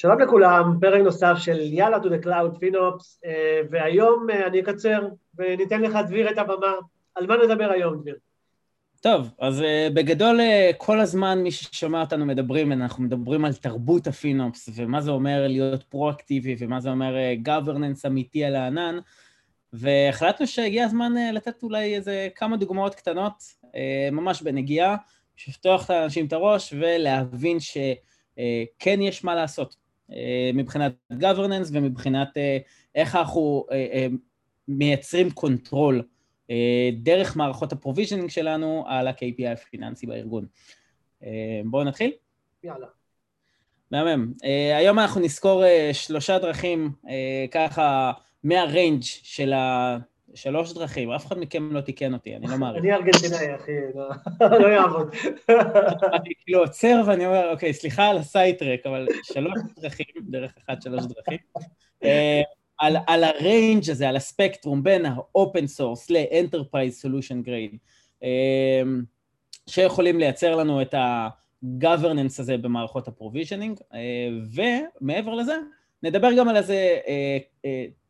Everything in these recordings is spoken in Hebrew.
שלום לכולם, פרק נוסף של יאללה to the cloud FinOps, והיום אני אקצר וניתן לך, דביר, את הבמה. על מה נדבר היום, דביר? טוב, אז uh, בגדול כל הזמן מי ששומע אותנו מדברים, אנחנו מדברים על תרבות הפינופס ומה זה אומר להיות פרואקטיבי ומה זה אומר governance אמיתי על הענן והחלטנו שהגיע הזמן לתת אולי איזה כמה דוגמאות קטנות, ממש בנגיעה, שפתוח את האנשים את הראש ולהבין שכן uh, יש מה לעשות מבחינת governance ומבחינת uh, איך אנחנו uh, מייצרים control אה, דרך מערכות ה provisioning שלנו על ה-KPI הפיננסי בארגון. אה, בואו נתחיל? יאללה. מהמם. היום אנחנו נסקור שלושה דרכים, ככה, מה range של השלוש דרכים. אף אחד מכם לא תיקן אותי, אני לא מעריך. אני ארגנטינאי, אחי, לא, לא יעבוד. אני כאילו עוצר ואני אומר, אוקיי, סליחה על ה sidetrack, אבל שלוש דרכים, דרך אחת, שלוש דרכים. על, על ה range הזה, על הספקטרום בין ה-open source ל-enterprise solution grade, אמ, שיכולים לייצר לנו את ה-governance הזה במערכות ה-provisioning, אה, ומעבר לזה, נדבר גם על איזה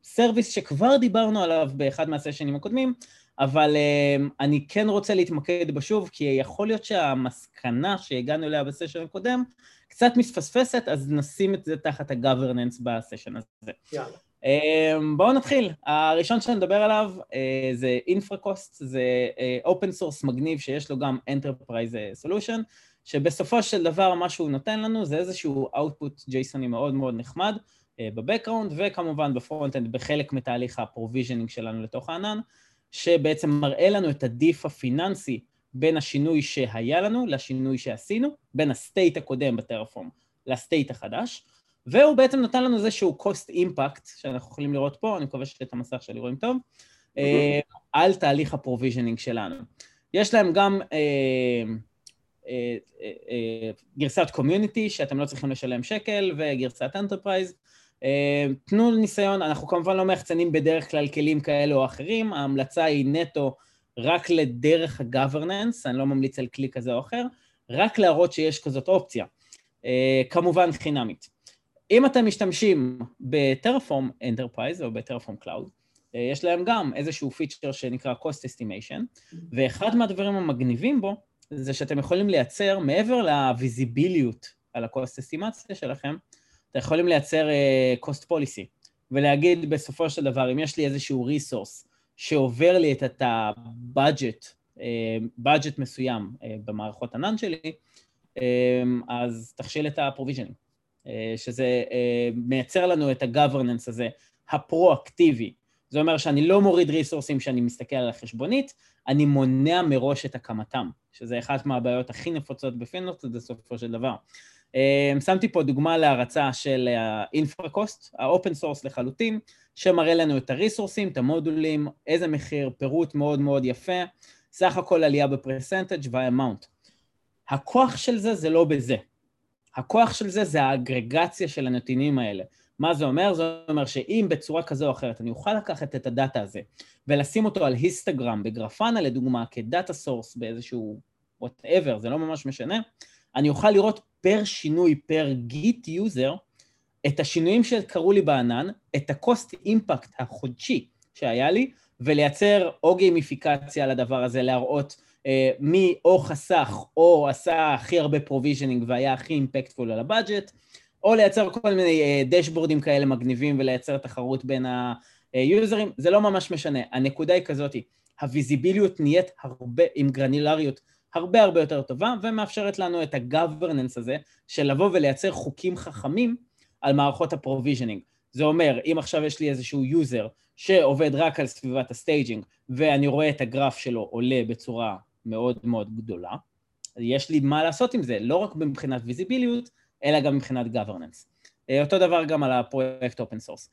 service אה, אה, שכבר דיברנו עליו באחד מהסשנים הקודמים, אבל אני כן רוצה להתמקד בשוב, כי יכול להיות שהמסקנה שהגענו אליה בסשן הקודם קצת מתפספסת, אז נשים את זה תחת ה-governance בסשן הזה. יאללה. אמ, בואו נתחיל. הראשון שאני מדבר עליו אה, זה Infracost, זה open אה, source מגניב שיש לו גם Enterprise Solution, שבסופו של דבר מה שהוא נותן לנו זה איזשהו output JSONי מאוד מאוד נחמד אה, ב background, וכמובן ב front-end בחלק מתהליך ה provisioning שלנו לתוך הענן, שבעצם מראה לנו את ה diff הפיננסי בין השינוי שהיה לנו לשינוי שעשינו, בין ה state הקודם ב Terraform ל state החדש. והוא בעצם נתן לנו איזשהו cost impact, שאנחנו יכולים לראות פה, אני מקווה שאת המסך שלי רואים טוב, אה, על תהליך ה provisioning שלנו. יש להם גם אה, אה, גרסת community, שאתם לא צריכים לשלם שקל, וגרסת enterprise. תנו ניסיון, אנחנו כמובן לא מחצנים בדרך כלל כלים כאלה או אחרים, ההמלצה היא נטו רק לדרך ה-governance, אני לא ממליץ על כלי כזה או אחר, רק להראות שיש כזאת אופציה. כמובן חינמית. אם אתם משתמשים ב Terraform Enterprise או ב Terraform Cloud, יש להם גם איזשהו feature שנקרא cost estimation, ואחד מהדברים המגניבים בו זה שאתם יכולים לייצר, מעבר לוויזיביליות על ה-cost estimation שלכם, אתם יכולים לייצר uh, cost policy, ולהגיד בסופו של דבר, אם יש לי איזשהו resource שעובר לי את ה-budget, budget מסוים uh, במערכות ענן שלי, um, אז תכשיל את ה-provisioning. אה, שזה אה, מייצר לנו את ה-governance הזה, הפרו-אקטיבי. זה אומר שאני לא מוריד ריסורסים שאני מסתכל על החשבונית, אני מונע מראש את הקמתם, שזה אחת מהבעיות הכי נפוצות בפינוס בסופו של דבר. אה, שמתי פה דוגמה להרצה של ה-infracost, ה-open source לחלוטין, שמראה לנו את הריסורסים, את המודולים, איזה מחיר, פירוט מאוד מאוד יפה, סך הכל עלייה בפרסנטג' והאמאונט. הכוח של זה זה לא בזה, הכוח של זה זה האגרגציה של הנתינים האלה. מה זה אומר? זה אומר שאם בצורה כזו או אחרת אני אוכל לקחת את הדאטה הזה ולשים אותו על histogram ב Grafana לדוגמה כ data source באיזשהו whatever, זה לא ממש משנה, אני אוכל לראות per שינוי, per Git user, את השינויים שקרו לי בענן, את ה-cost impact החודשי שהיה לי, ולייצר או גיימיפיקציה לדבר הזה, להראות אה, מי או חסך או עשה הכי הרבה provisioning והיה הכי impactful על ה budget, או לייצר כל מיני דשבורדים אה, כאלה מגניבים ולייצר תחרות בין היוזרים, זה לא ממש משנה. הנקודה היא כזאת, הוויזיביליות נהיית הרבה, עם גרנולריות הרבה הרבה יותר טובה, ומאפשרת לנו את ה-governance הזה של לבוא ולייצר חוקים חכמים על מערכות ה provisioning. זה אומר, אם עכשיו יש לי איזשהו user שעובד רק על סביבת ה staging, ואני רואה את הגרף שלו עולה בצורה מאוד מאוד גדולה. יש לי מה לעשות עם זה, לא רק מבחינת ויזיביליות, אלא גם מבחינת governance. אה, אותו דבר גם על הפרויקט open source.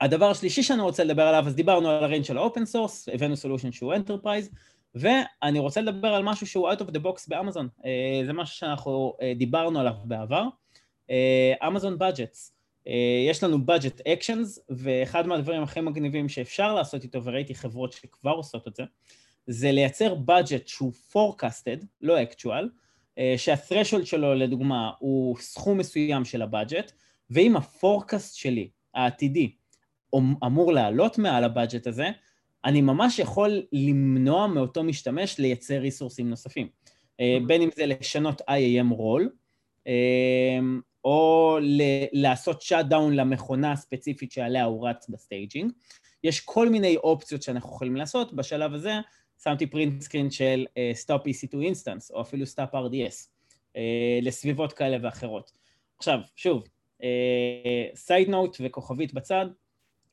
הדבר השלישי שאני רוצה לדבר עליו, אז דיברנו על ה range של ה open source, הבאנו solution שהוא enterprise, ואני רוצה לדבר על משהו שהוא out of the box באמזון. אה, זה משהו שאנחנו אה, דיברנו עליו בעבר. אמזון budgets. יש לנו budget actions, ואחד מהדברים הכי מגניבים שאפשר לעשות איתו, וראיתי חברות שכבר עושות את זה, זה לייצר budget שהוא forecasted, לא actual, שה threshold שלו לדוגמה הוא סכום מסוים של ה budget, ואם ה forecast שלי, העתידי, אמור לעלות מעל ה budget הזה, אני ממש יכול למנוע מאותו משתמש לייצר ריסורסים נוספים. בין אם זה לשנות IAM רול, או לעשות shut down למכונה הספציפית שעליה הוא רץ ב staging. יש כל מיני אופציות שאנחנו יכולים לעשות, בשלב הזה שמתי print screen של uh, Stop EC2 Instance, או אפילו Stop RDS, לסביבות כאלה ואחרות. עכשיו, שוב, side uh, note וכוכבית בצד,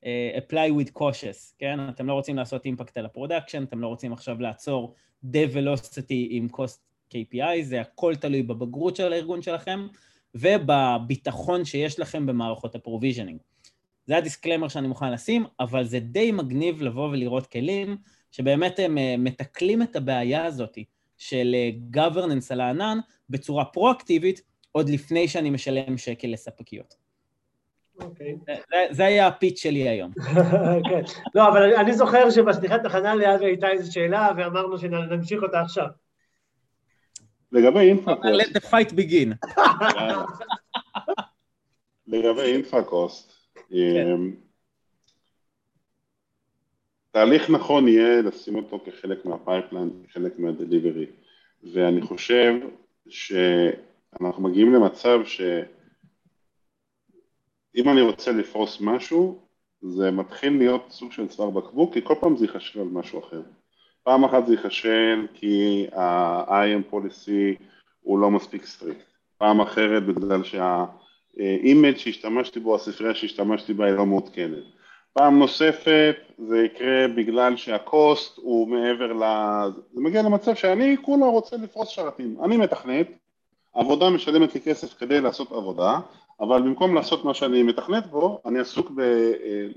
apply with cautious, כן? אתם לא רוצים לעשות impact על ה production, אתם לא רוצים עכשיו לעצור dev velocity עם cost KPI, זה הכל תלוי בבגרות של הארגון שלכם, ובביטחון שיש לכם במערכות ה provisioning. זה הדיסקלמר שאני מוכן לשים, אבל זה די מגניב לבוא ולראות כלים שבאמת הם אה, מתקלים את הבעיה הזאת של אה, governance על הענן בצורה פרואקטיבית, עוד לפני שאני משלם שקל לספקיות. אוקיי. זה, היה הפיץ שלי היום. כן. לא, אבל אני זוכר שבסליחת הכנה לאבי הייתה איזו שאלה, ואמרנו שנמשיך אותה עכשיו. לגבי אינפרקוסט... let the fight begin. לגבי Infracost, כן. אמ, תהליך נכון יהיה לשים אותו כחלק מה pipeline, כחלק מה delivery, ואני חושב שאנחנו מגיעים למצב שאם אני רוצה לפרוס משהו, זה מתחיל להיות סוג של צוואר בקבוק, כי כל פעם זה ייחסם על משהו אחר. פעם אחת זה ייחסם כי ה-IAM policy הוא לא מספיק strict, פעם אחרת בגלל שה-image שהשתמשתי בו, הספרייה שהשתמשתי בה היא לא מעודכנת. פעם נוספת זה יקרה בגלל שה cost הוא מעבר ל... זה מגיע למצב שאני כולה רוצה לפרוס שרתים. אני מתכנת, עבודה משלמת לי כסף כדי לעשות עבודה, אבל במקום לעשות מה שאני מתכנת בו, אני עסוק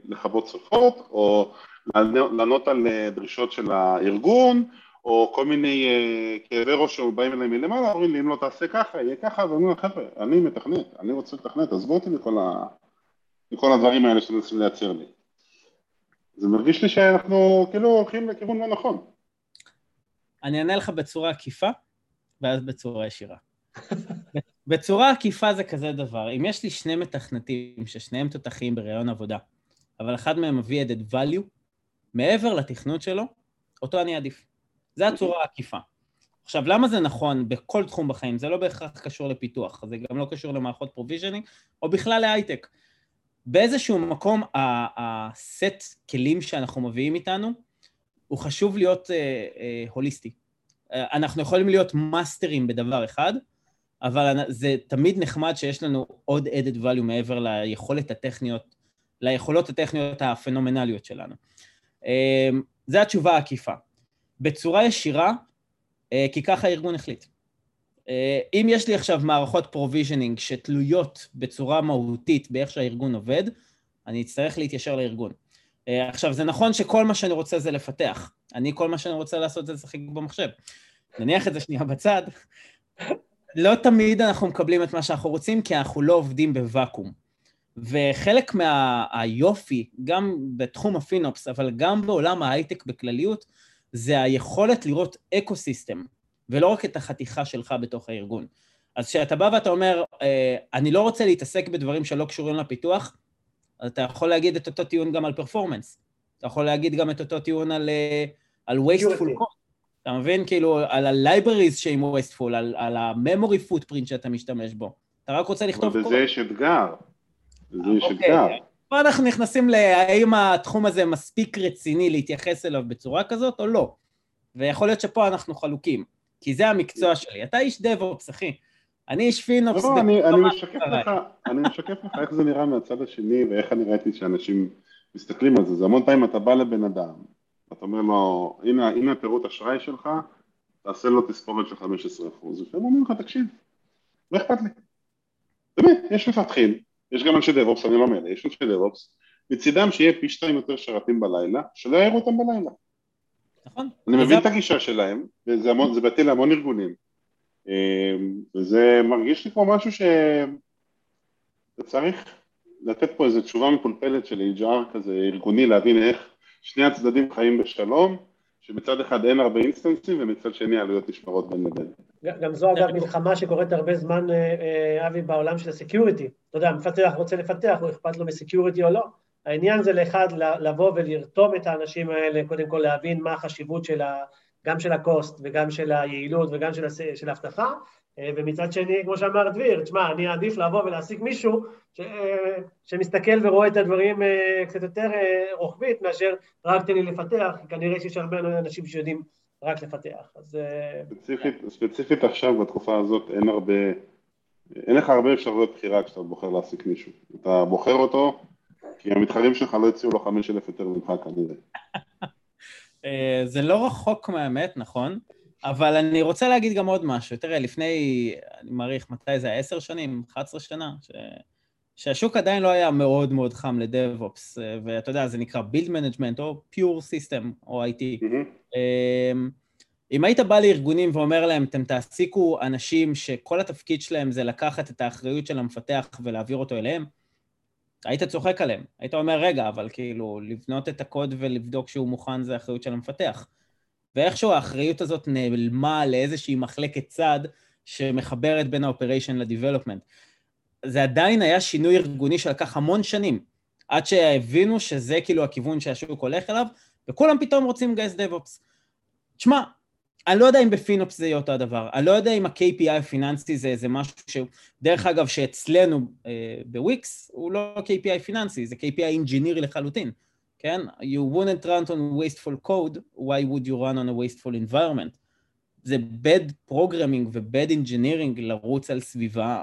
בלכבות שרפות, או לענות על דרישות של הארגון, או כל מיני uh, כאבי ראש שבאים אליי מלמעלה, אומרים לי אם לא תעשה ככה, יהיה ככה, ואומרים חבר'ה, אני מתכנת, אני רוצה לתכנת, עזבו אותי מכל, ה... מכל הדברים האלה שאתם רוצים לייצר לי. זה מרגיש לי שאנחנו כאילו הולכים לכיוון לא נכון. אני אענה לך בצורה עקיפה, ואז בצורה ישירה. בצורה עקיפה זה כזה דבר, אם יש לי שני מתכנתים ששניהם תותחים בראיון עבודה, אבל אחד מהם מביא added value, מעבר לתכנות שלו, אותו אני אעדיף. זה הצורה העקיפה. עכשיו, למה זה נכון בכל תחום בחיים? זה לא בהכרח קשור לפיתוח, זה גם לא קשור למערכות provisioning, או בכלל להייטק. באיזשהו מקום הסט כלים שאנחנו מביאים איתנו, הוא חשוב להיות אה, אה, הוליסטי. אה, אנחנו יכולים להיות מאסטרים בדבר אחד, אבל זה תמיד נחמד שיש לנו עוד added value מעבר ליכולת הטכניות, ליכולות הטכניות הפנומנליות שלנו. אה, זו התשובה העקיפה. בצורה ישירה, אה, כי ככה הארגון החליט. אה, אם יש לי עכשיו מערכות provisioning שתלויות בצורה מהותית באיך שהארגון עובד, אני אצטרך להתיישר לארגון. אה, עכשיו, זה נכון שכל מה שאני רוצה זה לפתח. אני, כל מה שאני רוצה לעשות זה לשחק במחשב. נניח את זה שנייה בצד. לא תמיד אנחנו מקבלים את מה שאנחנו רוצים, כי אנחנו לא עובדים בוואקום. וחלק מהיופי, מה, גם בתחום ה FinOps, אבל גם בעולם ההייטק בכלליות, זה היכולת לראות ecosystem. ולא רק את החתיכה שלך בתוך הארגון. אז כשאתה בא ואתה אומר, אה, אני לא רוצה להתעסק בדברים שלא קשורים לפיתוח, אז אתה יכול להגיד את אותו טיעון גם על performance. אתה יכול להגיד גם את אותו טיעון על, אה, על wasteful code. אתה מבין? כאילו, על ה-libraries שהם wasteful, על, על ה-memory footprint שאתה משתמש בו. אתה רק רוצה לכתוב. אבל בזה יש אתגר. בזה יש אוקיי. אתגר. פה אנחנו נכנסים להאם התחום הזה מספיק רציני להתייחס אליו בצורה כזאת או לא. ויכול להיות שפה אנחנו חלוקים. כי זה המקצוע שלי. אתה איש דב-אופס, אחי. אני איש פינופס. לא, אני, אני, משקף לך, אני משקף לך איך זה נראה מהצד השני ואיך אני ראיתי שאנשים מסתכלים על זה. זה המון פעמים אתה בא לבן אדם, אתה אומר לו, הנה, הנה הפירוט אשראי שלך, תעשה לו תספורת של 15%. לפעמים אומרים לך, תקשיב, לא אכפת לי. באמת, יש מפתחים, יש גם אנשי דב-אופס, אני לא מאלה, יש אנשי דב-אופס, מצידם שיהיה פי שתיים יותר שרתים בלילה, שלא יעירו אותם בלילה. נכון. אני מבין את הגישה שלהם, וזה המון, זה בטל להמון ארגונים. אמ, וזה מרגיש לי כמו משהו ש... צריך לתת פה איזו תשובה מפולפלת של HR כזה ארגוני, להבין איך שני הצדדים חיים בשלום, שמצד אחד אין הרבה אינסטנסים ומצד שני העלויות נשמרות בין לבין. גם זו אגב מלחמה שקורית הרבה זמן, אבי, בעולם של ה security. אתה יודע, מפתח רוצה לפתח, הוא אכפת לו מ security או לא. העניין זה לאחד לבוא ולרתום את האנשים האלה, קודם כל להבין מה החשיבות של ה... גם של ה cost וגם של היעילות וגם של האבטחה, ומצד שני, כמו שאמר דביר, תשמע, אני אעדיף לבוא ולהעסיק מישהו ש... שמסתכל ורואה את הדברים קצת יותר רוחבית מאשר רק תן לי לפתח, כי כנראה שיש הרבה אנשים שיודעים רק לפתח, אז... ספציפית, ספציפית עכשיו, בתקופה הזאת, אין הרבה, אין לך הרבה אפשרויות בחירה כשאתה בוחר להעסיק מישהו. אתה בוחר אותו, כי המתחרים שלך לא הציעו לו חמש אלף יותר ממך כנראה. זה לא רחוק מהאמת, נכון? אבל אני רוצה להגיד גם עוד משהו. תראה, לפני, אני מעריך, מתי זה היה? עשר שנים? 11 שנה? ש... שהשוק עדיין לא היה מאוד מאוד חם לדב-אופס, ואתה יודע, זה נקרא Build Management או Pure System או IT. Mm-hmm. אם היית בא לארגונים ואומר להם, אתם תעסיקו אנשים שכל התפקיד שלהם זה לקחת את האחריות של המפתח ולהעביר אותו אליהם, היית צוחק עליהם. היית אומר, רגע, אבל כאילו, לבנות את הקוד ולבדוק שהוא מוכן זה האחריות של המפתח. ואיכשהו האחריות הזאת נעלמה לאיזושהי מחלקת צד שמחברת בין ה operation ל development. זה עדיין היה שינוי ארגוני שלקח המון שנים, עד שהבינו שזה כאילו הכיוון שהשוק הולך אליו, וכולם פתאום רוצים לגייס DevOps. תשמע, אני לא יודע אם ב FinOps זה יהיה אותו הדבר, אני לא יודע אם ה-KPI הפיננסי זה איזה משהו ש... דרך אגב, שאצלנו אה, בוויקס הוא לא KPI פיננסי, זה KPI אינג'ינירי לחלוטין, כן? You wouldn't run on wasteful code, why would you run on a wasteful environment? זה bad programming ו-bad engineering לרוץ על סביבה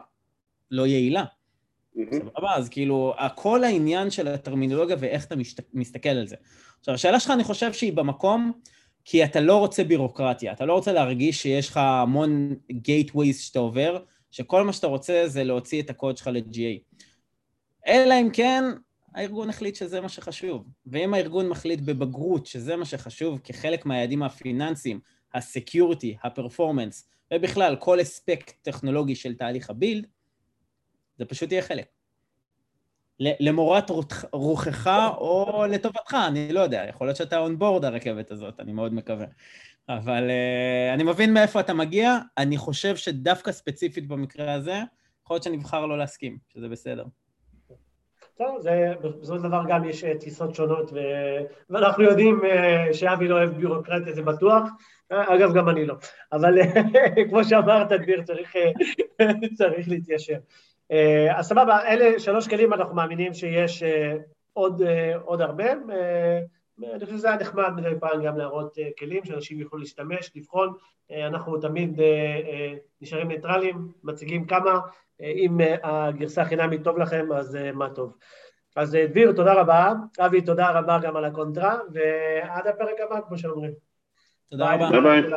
לא יעילה. סבבה, אז כאילו, כל העניין של הטרמינולוגיה ואיך אתה מסתכל על זה. עכשיו, השאלה שלך, אני חושב שהיא במקום, כי אתה לא רוצה בירוקרטיה, אתה לא רוצה להרגיש שיש לך המון gateways שאתה עובר, שכל מה שאתה רוצה זה להוציא את הקוד שלך ל-GA. אלא אם כן, הארגון החליט שזה מה שחשוב. ואם הארגון מחליט בבגרות שזה מה שחשוב כחלק מהיעדים הפיננסיים, הסקיורטי, הפרפורמנס, ובכלל כל אספקט טכנולוגי של תהליך הבילד, זה פשוט יהיה חלק. למורת רוחך או לטובתך, אני לא יודע, יכול להיות שאתה אונבורד הרכבת הזאת, אני מאוד מקווה. אבל uh, אני מבין מאיפה אתה מגיע, אני חושב שדווקא ספציפית במקרה הזה, יכול להיות שנבחר לא להסכים, שזה בסדר. טוב, זה, בסופו של דבר גם יש תפיסות שונות, ו... ואנחנו יודעים uh, שאבי לא אוהב ביורוקרטיה, זה בטוח. אגב, גם אני לא. אבל כמו שאמרת, דביר, צריך, צריך להתיישר. אז סבבה, אלה שלוש כלים, אנחנו מאמינים שיש עוד, עוד הרבה. אני חושב שזה היה נחמד מדי פעם גם להראות כלים שאנשים יוכלו להשתמש, לבחון. אנחנו תמיד נשארים ניטרלים, מציגים כמה. אם הגרסה החינמית טוב לכם, אז מה טוב. אז דביר, תודה רבה. אבי, תודה רבה גם על הקונטרה, ועד הפרק הבא, כמו שאומרים. תודה רבה. ביי ביי.